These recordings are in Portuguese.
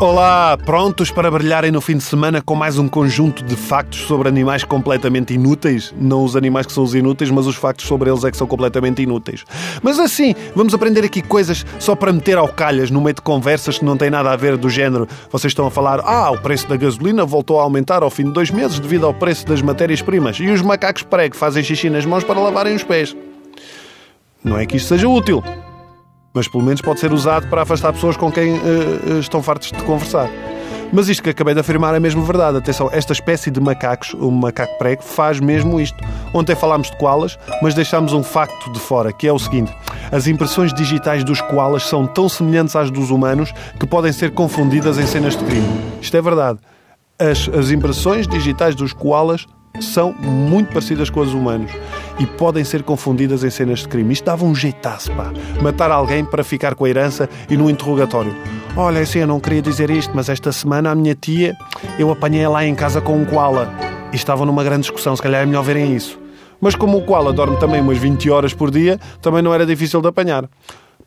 Olá, prontos para brilharem no fim de semana com mais um conjunto de factos sobre animais completamente inúteis? Não os animais que são os inúteis, mas os factos sobre eles é que são completamente inúteis. Mas assim, vamos aprender aqui coisas só para meter ao calhas no meio de conversas que não têm nada a ver do género. Vocês estão a falar, ah, o preço da gasolina voltou a aumentar ao fim de dois meses devido ao preço das matérias-primas. E os macacos prego fazem xixi nas mãos para lavarem os pés. Não é que isto seja útil mas pelo menos pode ser usado para afastar pessoas com quem uh, estão fartos de conversar. Mas isto que acabei de afirmar é mesmo verdade. Atenção, esta espécie de macacos, o macaco prego, faz mesmo isto. Ontem falámos de koalas, mas deixámos um facto de fora, que é o seguinte: as impressões digitais dos koalas são tão semelhantes às dos humanos que podem ser confundidas em cenas de crime. Isto é verdade. As, as impressões digitais dos koalas são muito parecidas com as humanos e podem ser confundidas em cenas de crime. Isto dava um jeitaço, pá. Matar alguém para ficar com a herança e no interrogatório. Olha, assim, eu não queria dizer isto, mas esta semana a minha tia, eu apanhei lá em casa com um koala. E estavam numa grande discussão, se calhar é melhor verem isso. Mas como o koala dorme também umas 20 horas por dia, também não era difícil de apanhar.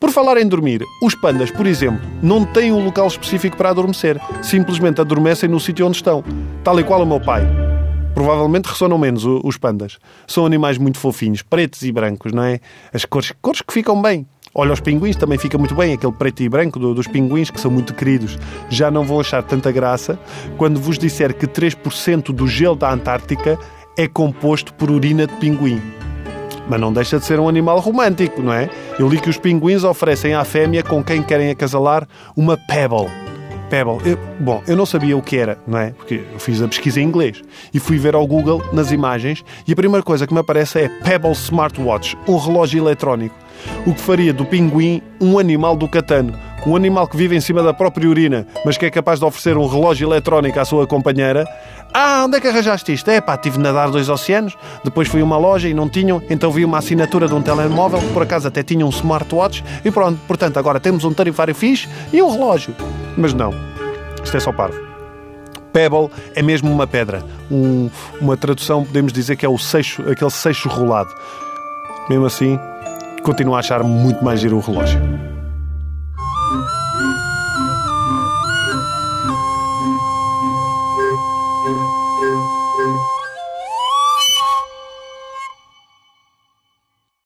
Por falar em dormir, os pandas, por exemplo, não têm um local específico para adormecer. Simplesmente adormecem no sítio onde estão. Tal e qual o meu pai. Provavelmente ressonam menos os pandas. São animais muito fofinhos, pretos e brancos, não é? As cores, cores que ficam bem. Olha, os pinguins também fica muito bem, aquele preto e branco dos pinguins que são muito queridos. Já não vão achar tanta graça quando vos disser que 3% do gelo da Antártica é composto por urina de pinguim. Mas não deixa de ser um animal romântico, não é? Eu li que os pinguins oferecem à fêmea com quem querem acasalar uma pebble Pebble. Eu, bom, eu não sabia o que era, não é? Porque eu fiz a pesquisa em inglês e fui ver ao Google nas imagens e a primeira coisa que me aparece é Pebble Smartwatch, um relógio eletrónico. O que faria do pinguim um animal do catano. Um animal que vive em cima da própria urina, mas que é capaz de oferecer um relógio eletrónico à sua companheira. Ah, onde é que arranjaste isto? É pá, tive de nadar dois oceanos, depois fui a uma loja e não tinham, então vi uma assinatura de um telemóvel, por acaso até tinha um smartwatch, e pronto, portanto, agora temos um tarifário fixe e um relógio. Mas não, isto é só parvo. Pebble é mesmo uma pedra. Um, uma tradução, podemos dizer que é o seixo, aquele seixo rolado. Mesmo assim, continuo a achar muito mais giro o relógio.